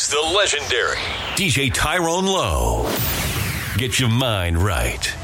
It's the legendary DJ Tyrone Lowe. Get your mind right.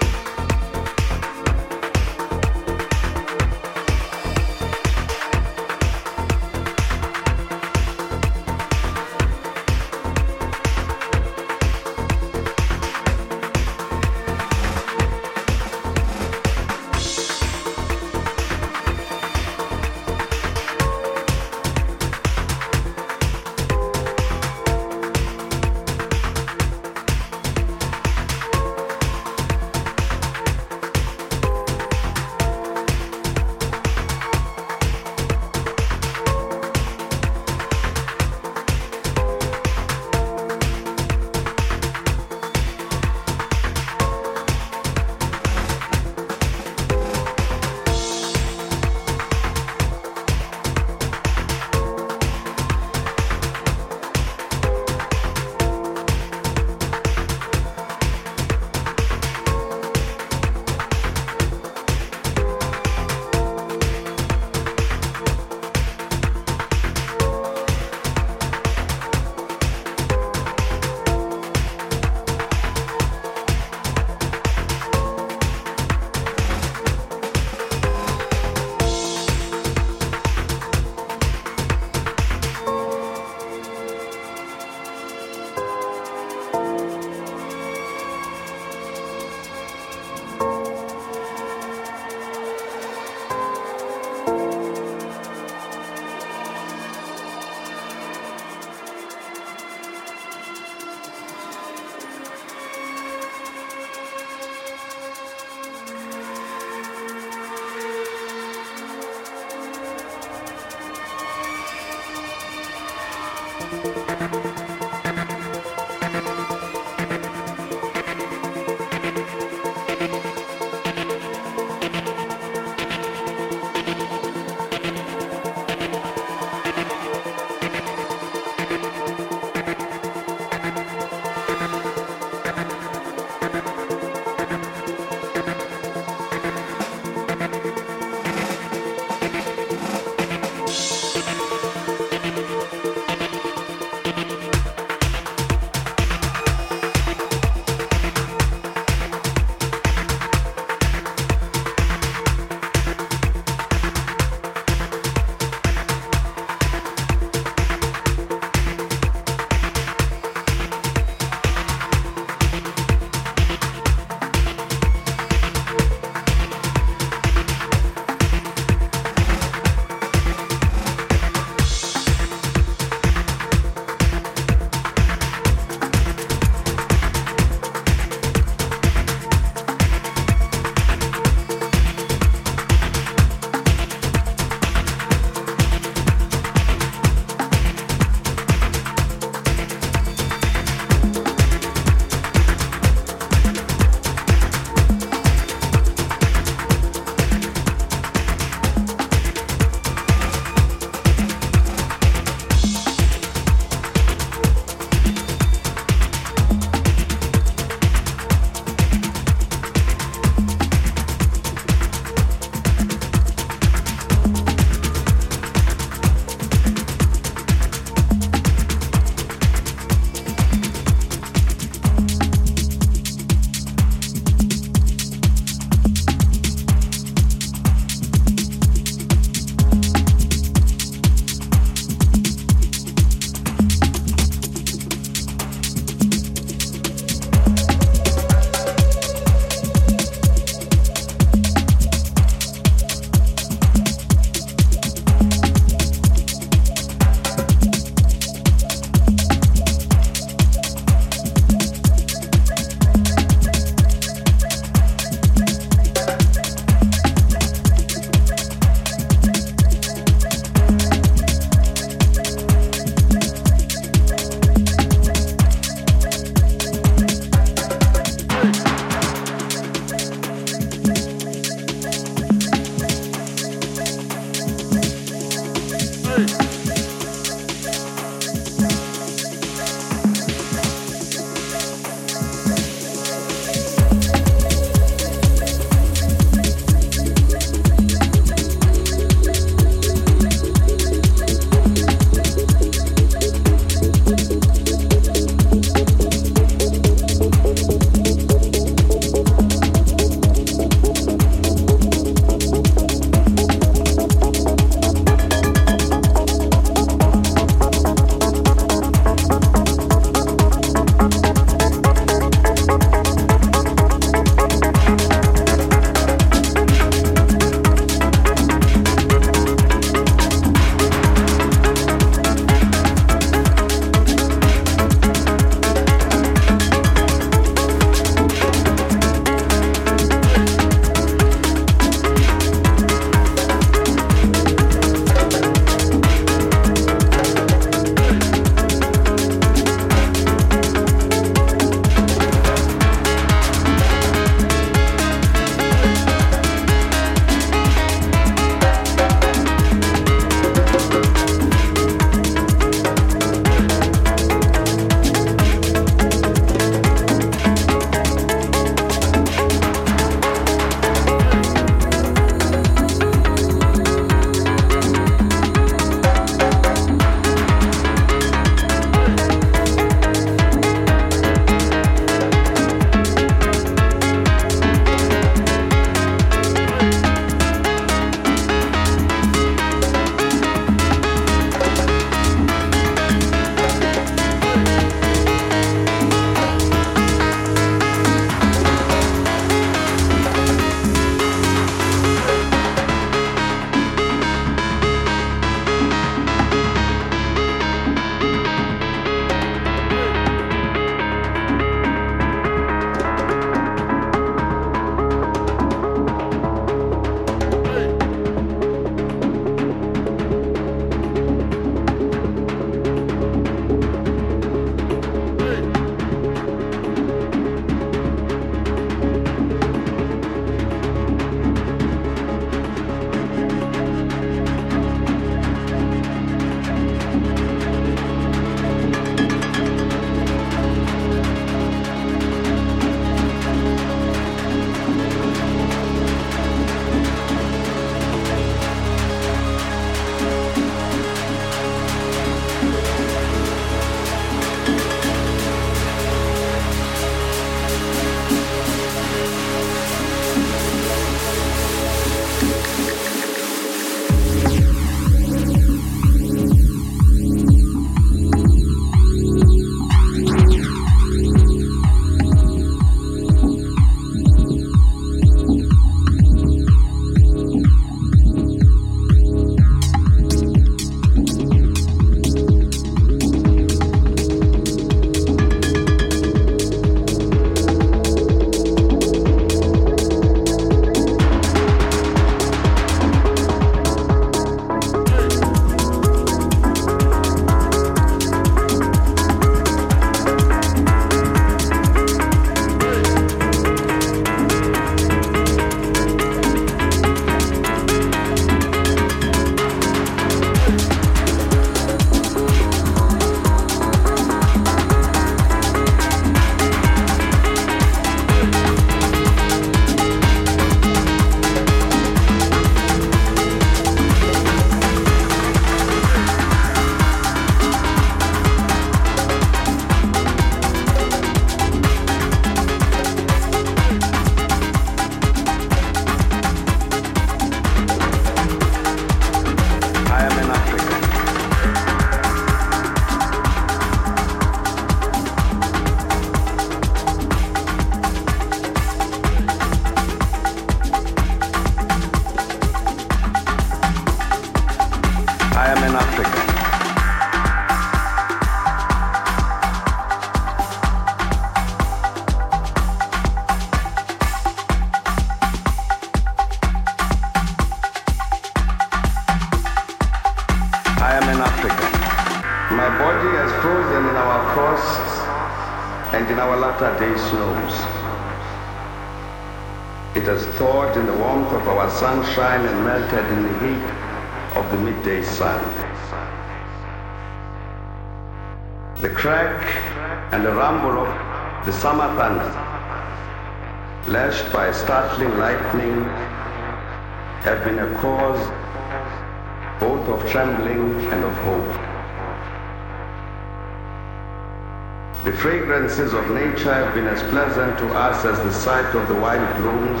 Of nature have been as pleasant to us as the sight of the wild blooms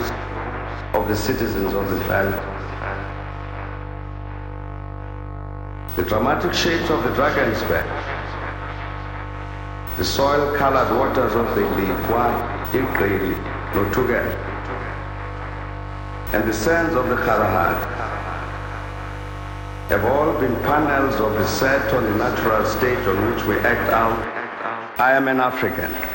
of the citizens of the valley. The dramatic shapes of the Drakensberg, the soil-colored waters of the Lekoa, iGqili, noThukela, and the sands of the Kalahari have all been panels of the set on the natural stage on which we act out I am an African.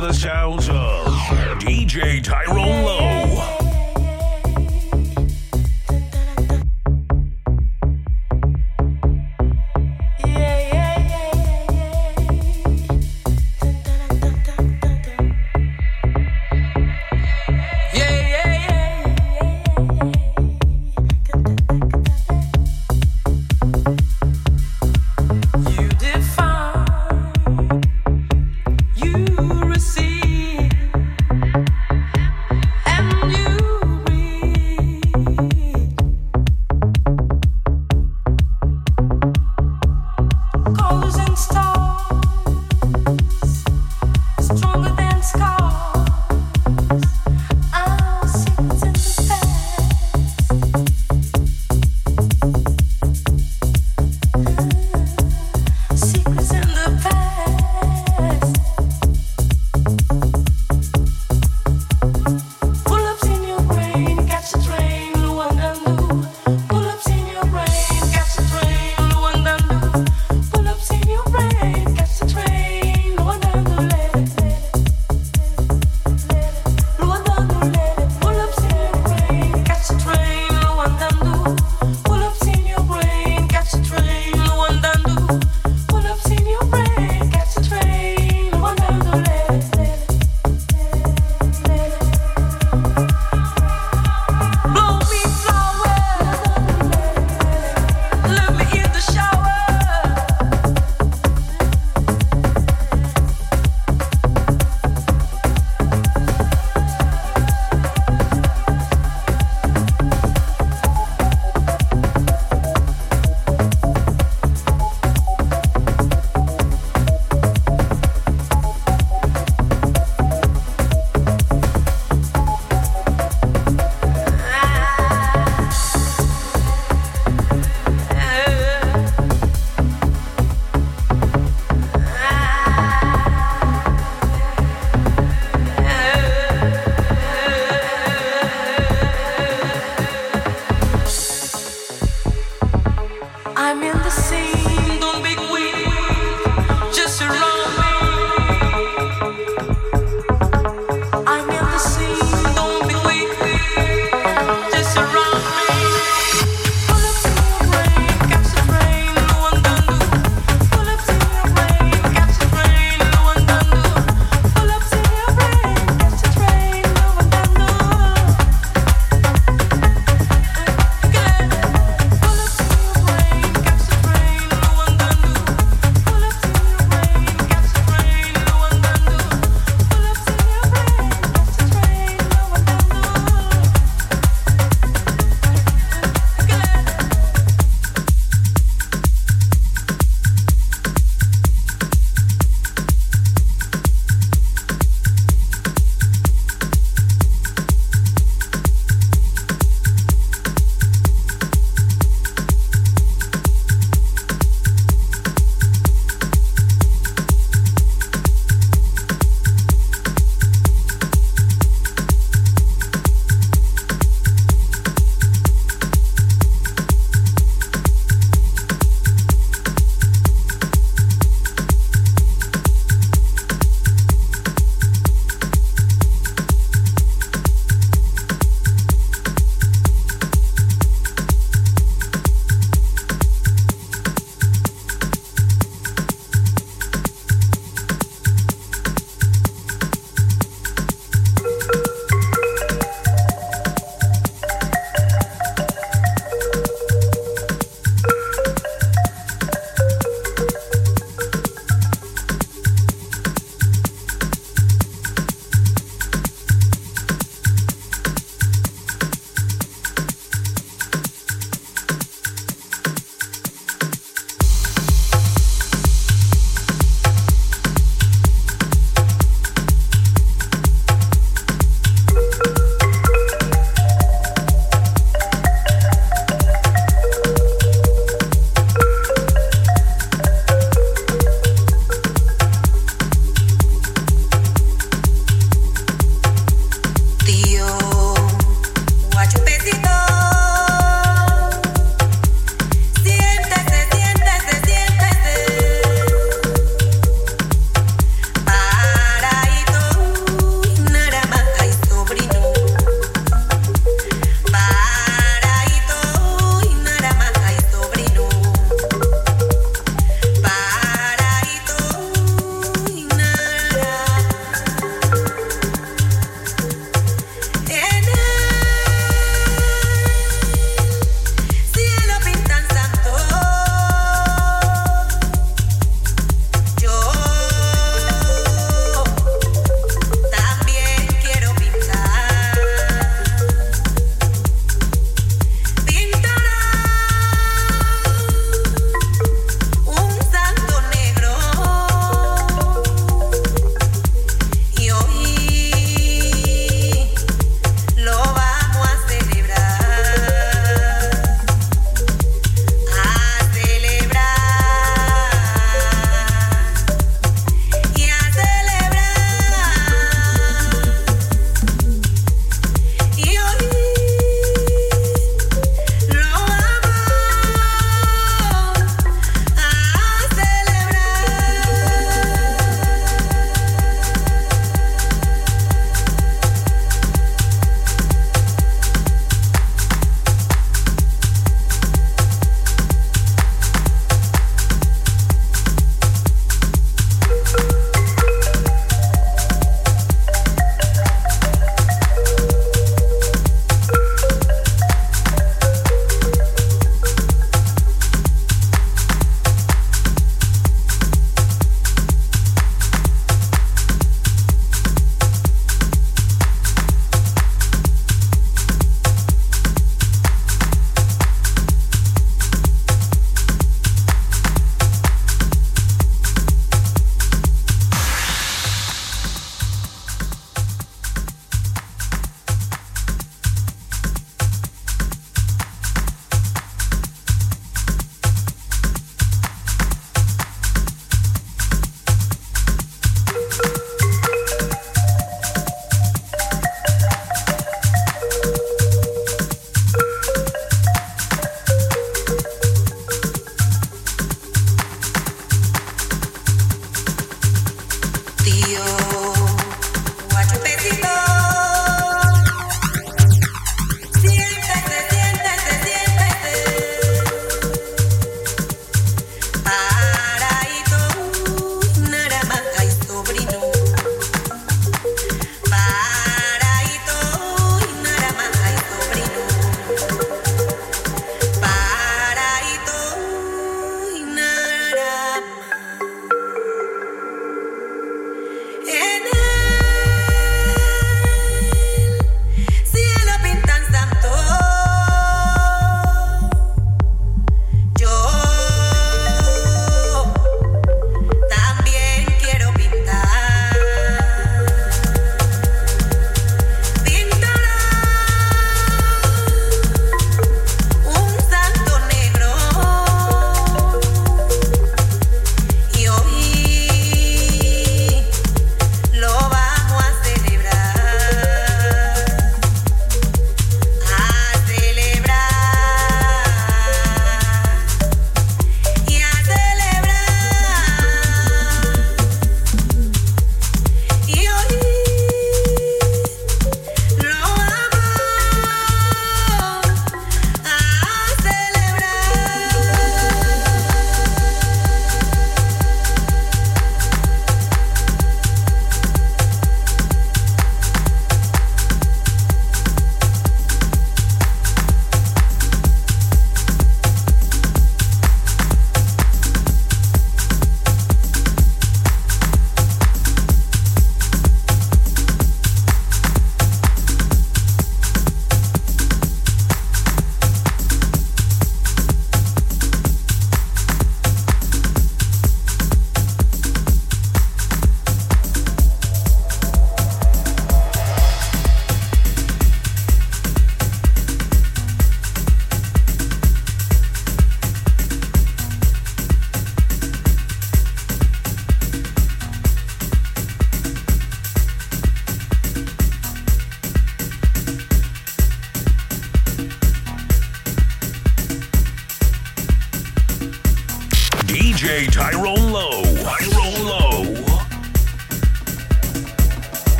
The sounds of DJ Tyrone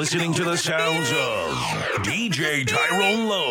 listening to the sounds of DJ Tyrone Lowe.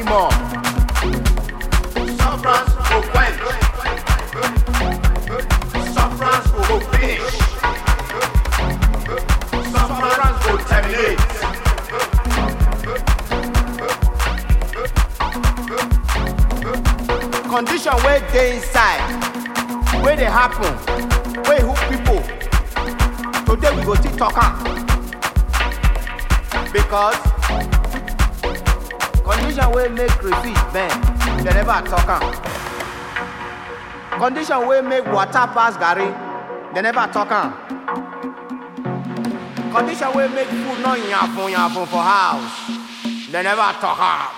ánimo. condition wey make water pass garri. Dem never talk am. Condition wey make food no yafun yafun for house. Dem never talk am.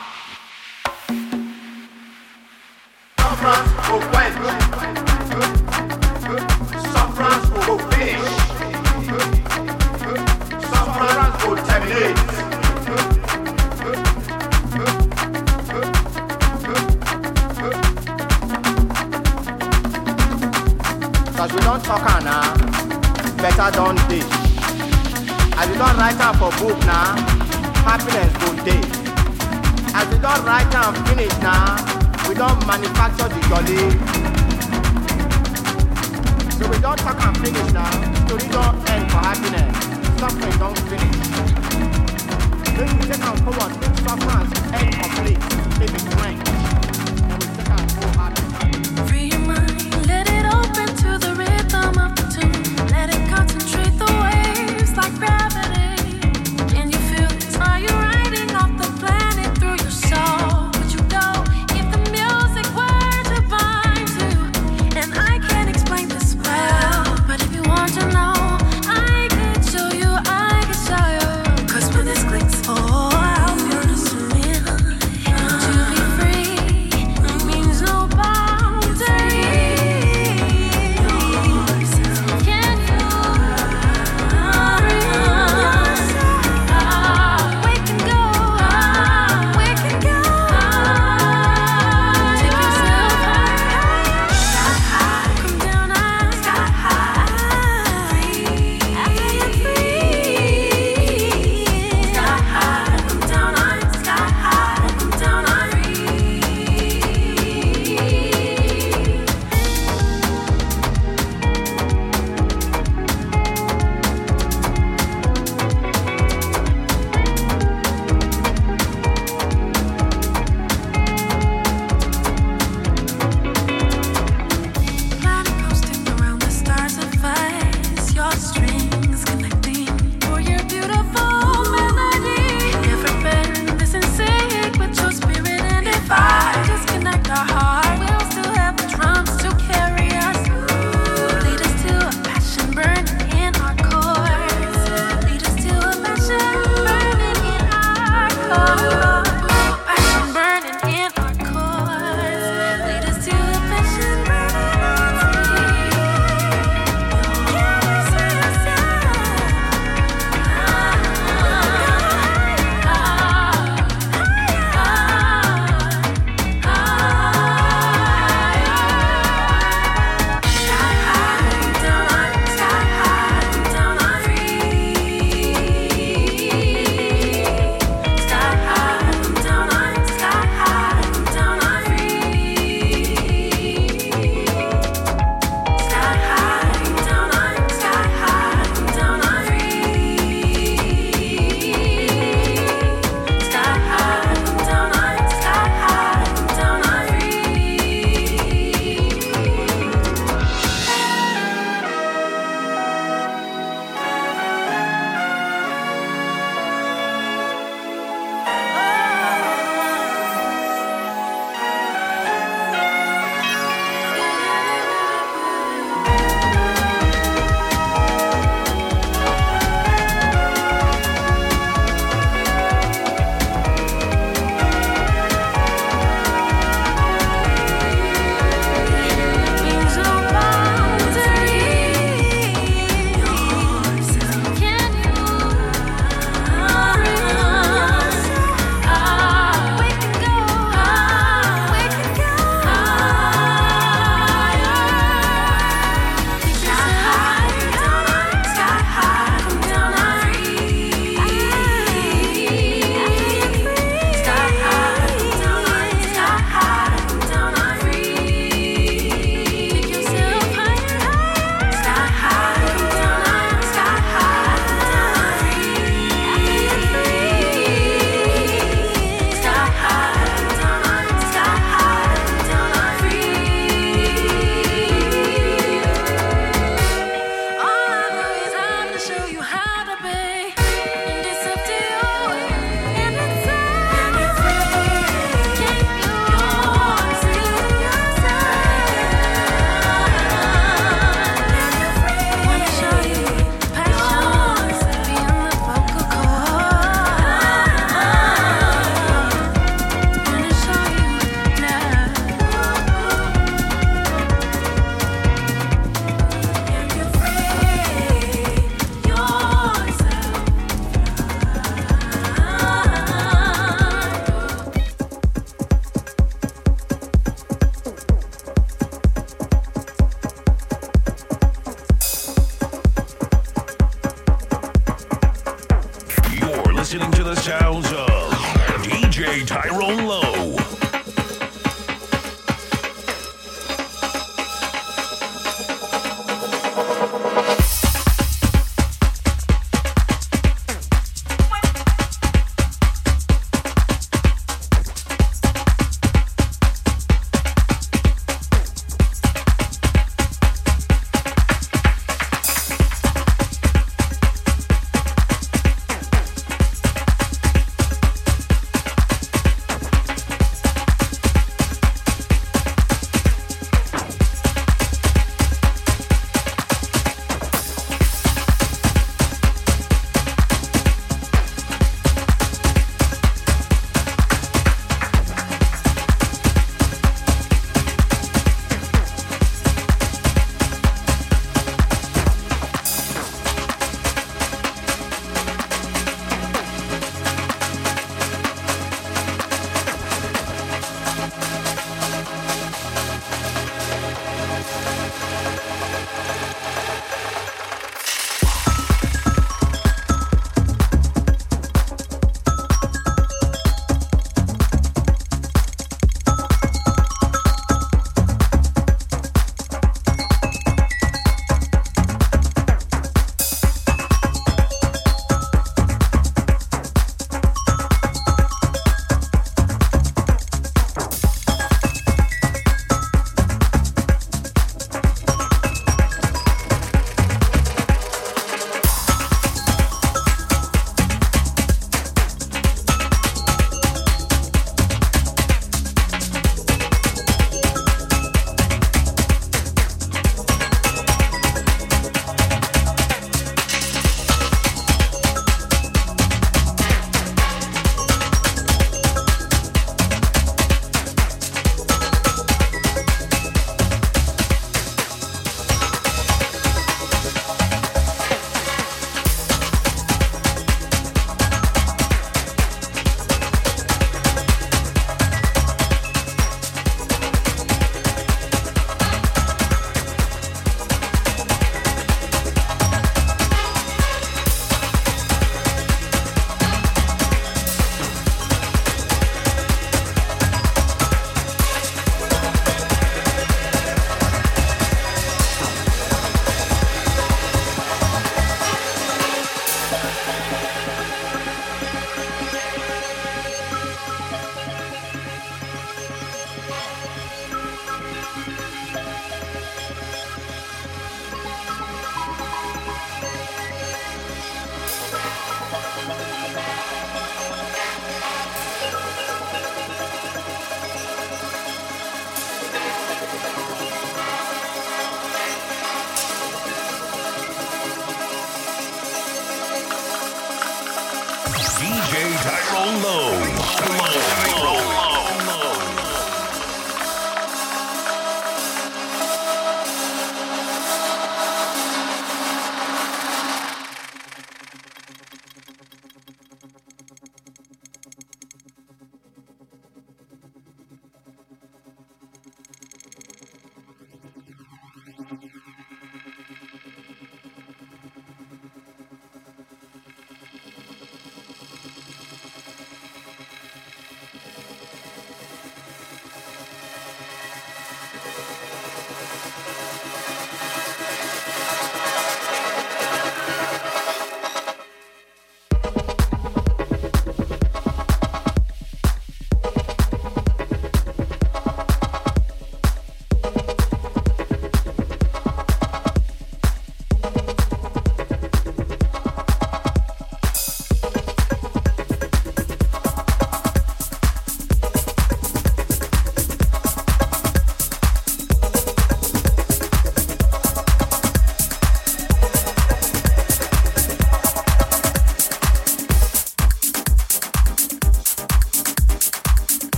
low.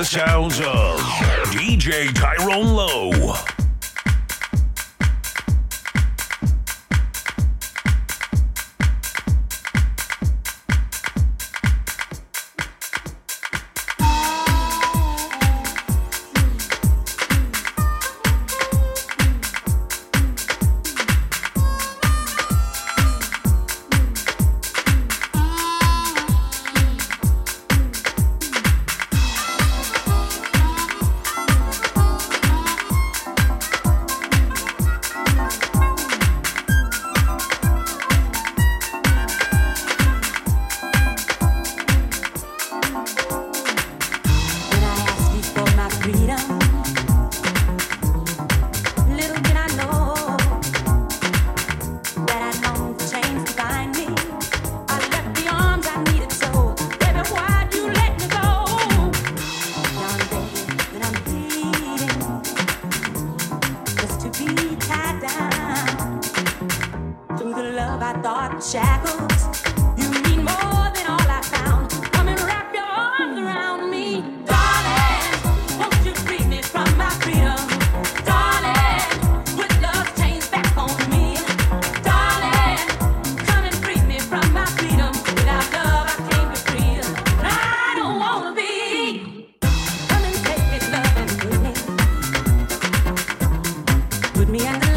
The sounds of DJ Yeah.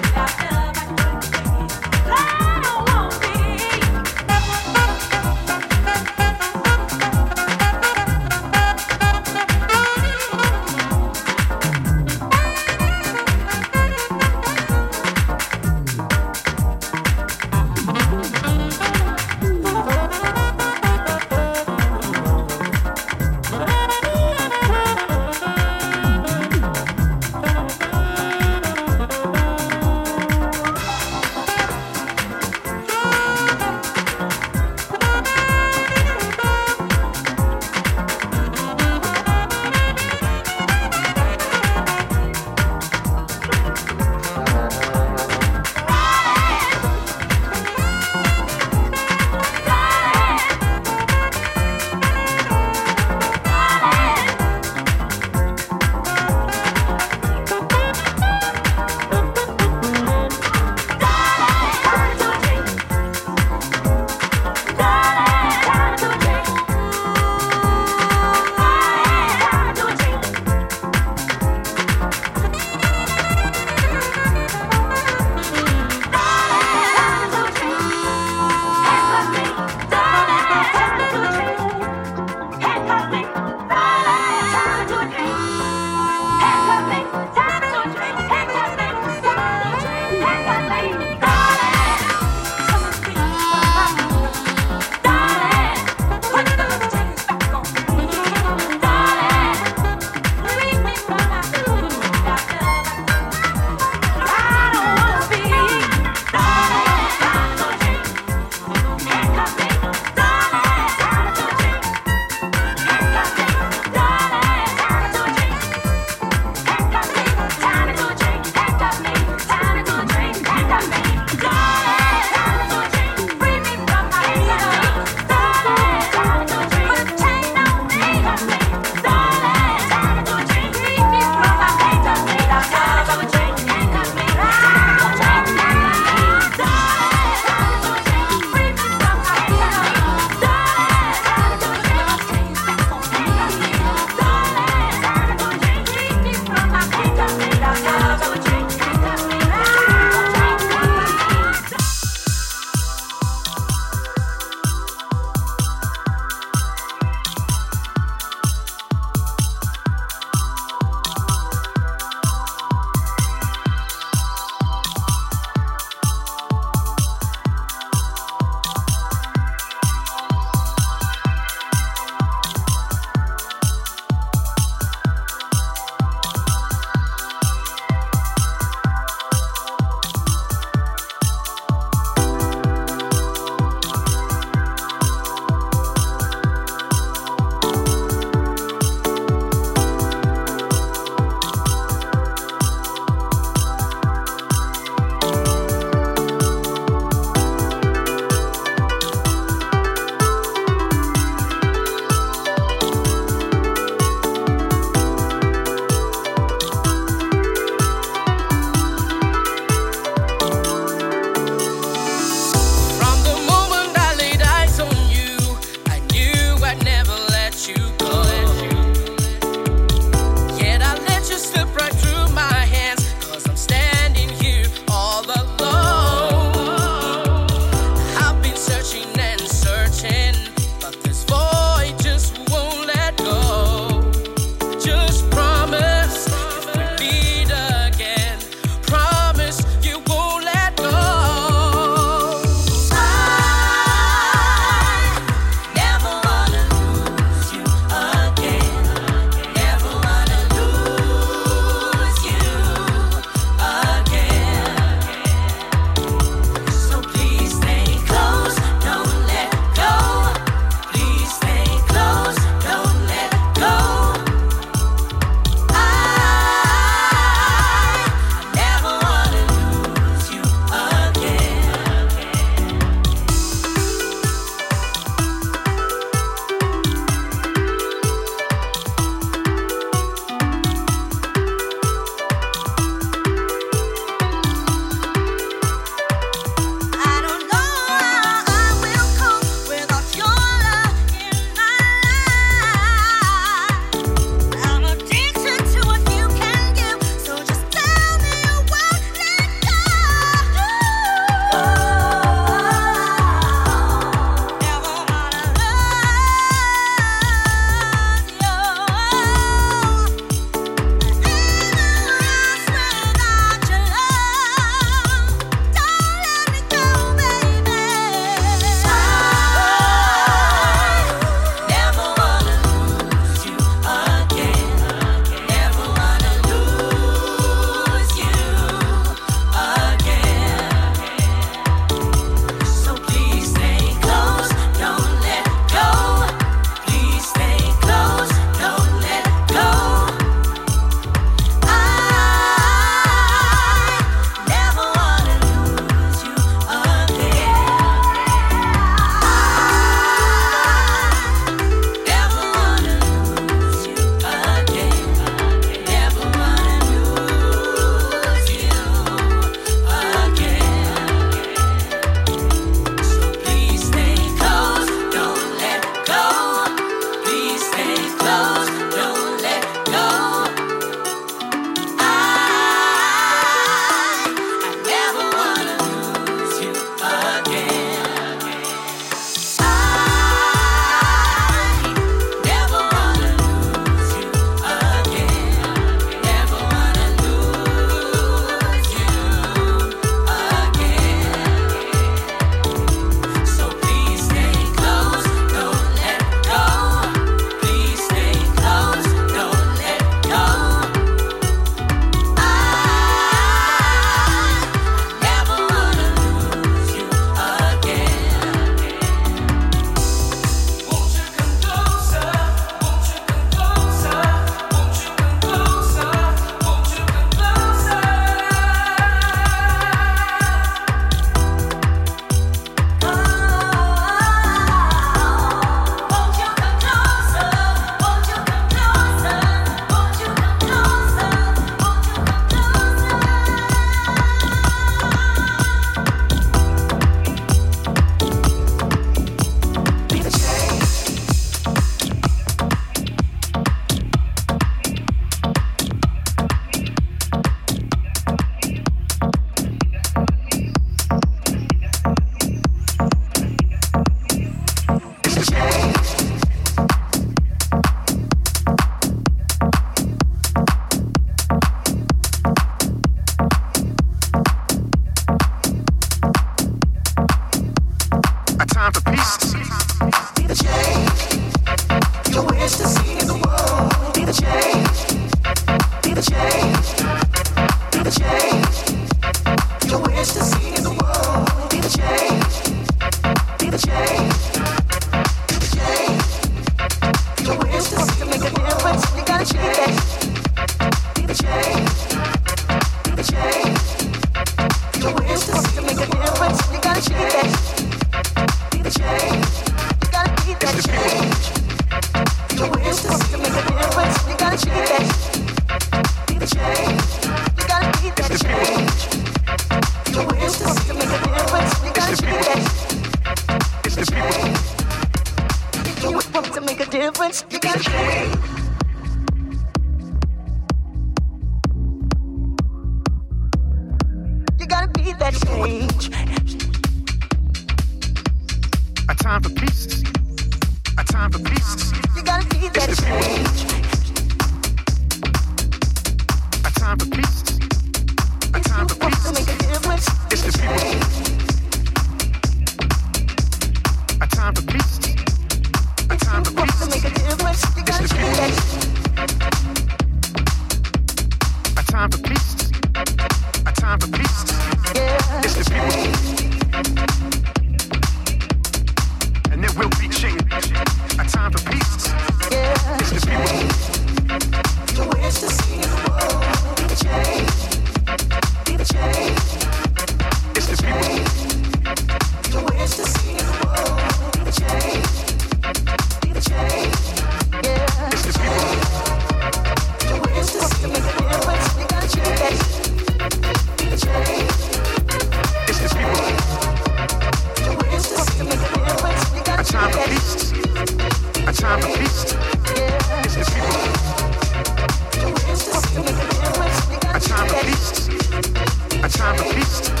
time for feast.